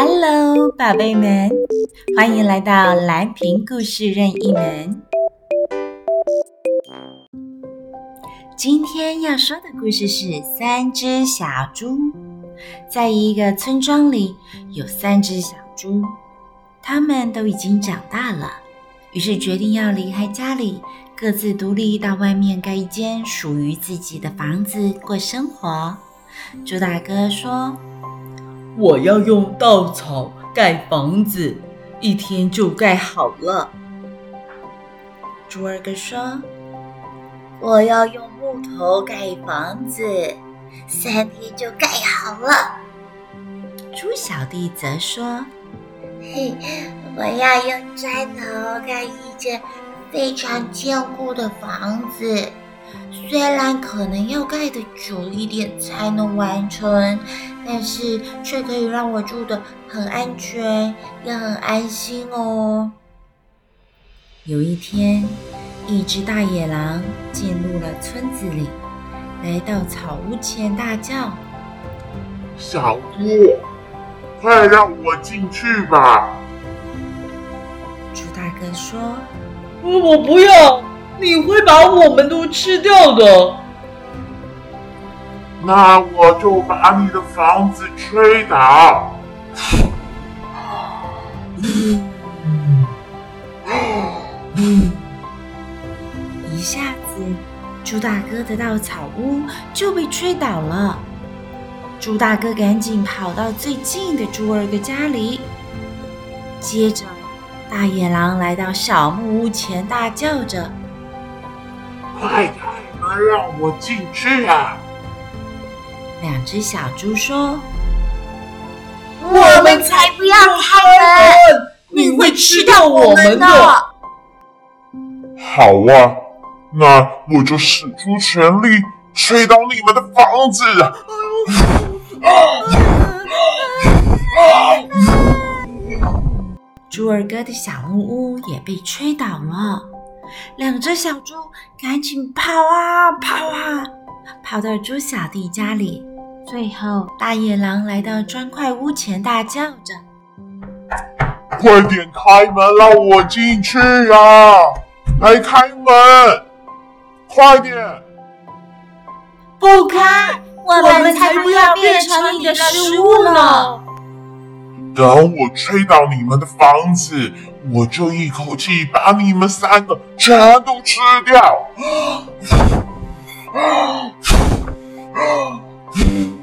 Hello，宝贝们，欢迎来到蓝瓶故事任意门。今天要说的故事是三只小猪。在一个村庄里，有三只小猪，它们都已经长大了，于是决定要离开家里，各自独立到外面盖一间属于自己的房子过生活。猪大哥说：“我要用稻草盖房子，一天就盖好了。”猪二哥说：“我要用木头盖房子，三天就盖好了。”猪小弟则说：“嘿，我要用砖头盖一间。”非常坚固的房子，虽然可能要盖的久一点才能完成，但是却可以让我住的很安全，也很安心哦。有一天，一只大野狼进入了村子里，来到草屋前大叫：“小猪，快让我进去吧！”猪大哥说。我不要，你会把我们都吃掉的。那我就把你的房子吹倒。一下子，猪大哥的稻草屋就被吹倒了。猪大哥赶紧跑到最近的猪二哥家里，接着。大野狼来到小木屋前，大叫着：“快开门，让我进去啊！”两只小猪说：“我们才不要开门，你会吃掉我们的。”好啊，那我就使出全力吹倒你们的房子。猪二哥的小木屋也被吹倒了，两只小猪赶紧跑啊跑啊，跑到猪小弟家里。最后，大野狼来到砖块屋前，大叫着：“快点开门，让我进去呀！来开门，快点！不开，我们才不要变成你的食物呢！”等我吹倒你们的房子，我就一口气把你们三个全都吃掉。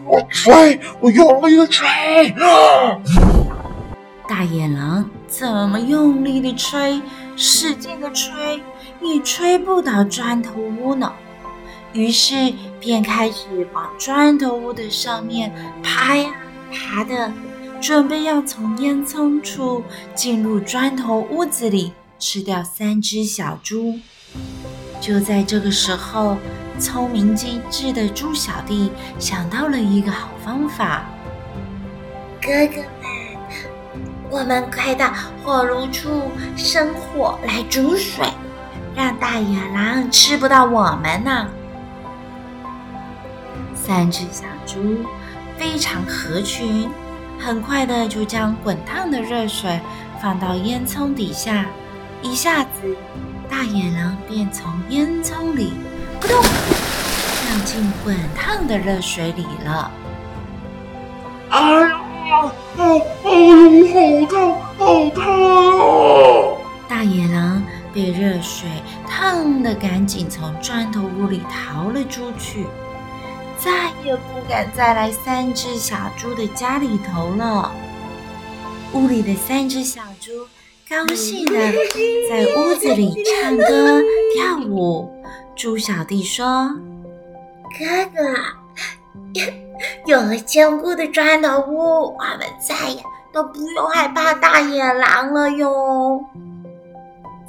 我吹，我用力的吹。大野狼怎么用力的吹，使劲的吹，也吹不倒砖头屋呢。于是便开始往砖头屋的上面爬呀爬的。准备要从烟囱处进入砖头屋子里吃掉三只小猪。就在这个时候，聪明机智的猪小弟想到了一个好方法。哥哥们，我们快到火炉处生火来煮水，让大野狼吃不到我们呢。三只小猪非常合群。很快的，就将滚烫的热水放到烟囱底下，一下子，大野狼便从烟囱里扑通跳进滚烫的热水里了。哎呀，好，哎呦，好烫，好烫啊！大野狼被热水烫得赶紧从砖头屋里逃了出去。再也不敢再来三只小猪的家里头了。屋里的三只小猪高兴的在屋子里唱歌跳舞。猪小弟说：“哥哥，有了坚固的砖头屋，我们再也都不用害怕大野狼了哟。”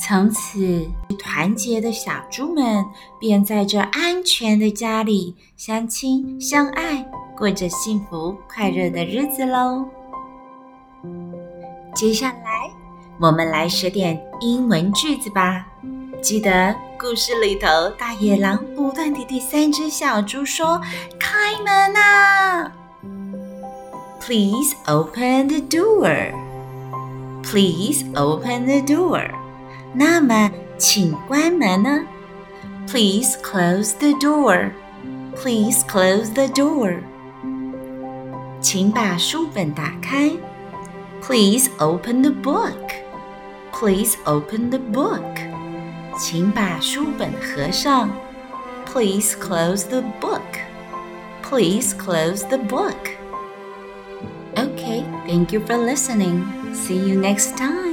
从此，团结的小猪们便在这安全的家里相亲相爱，过着幸福快乐的日子喽。接下来，我们来学点英文句子吧。记得故事里头，大野狼不断地对三只小猪说：“开门啊 Please open the door. Please open the door. 那么，请关门呢？Please close the door. Please close the door. 请把书本打开。Please open the book. Please open the book. 请把书本合上。Please close the book. Please close the book. Okay, thank you for listening. See you next time.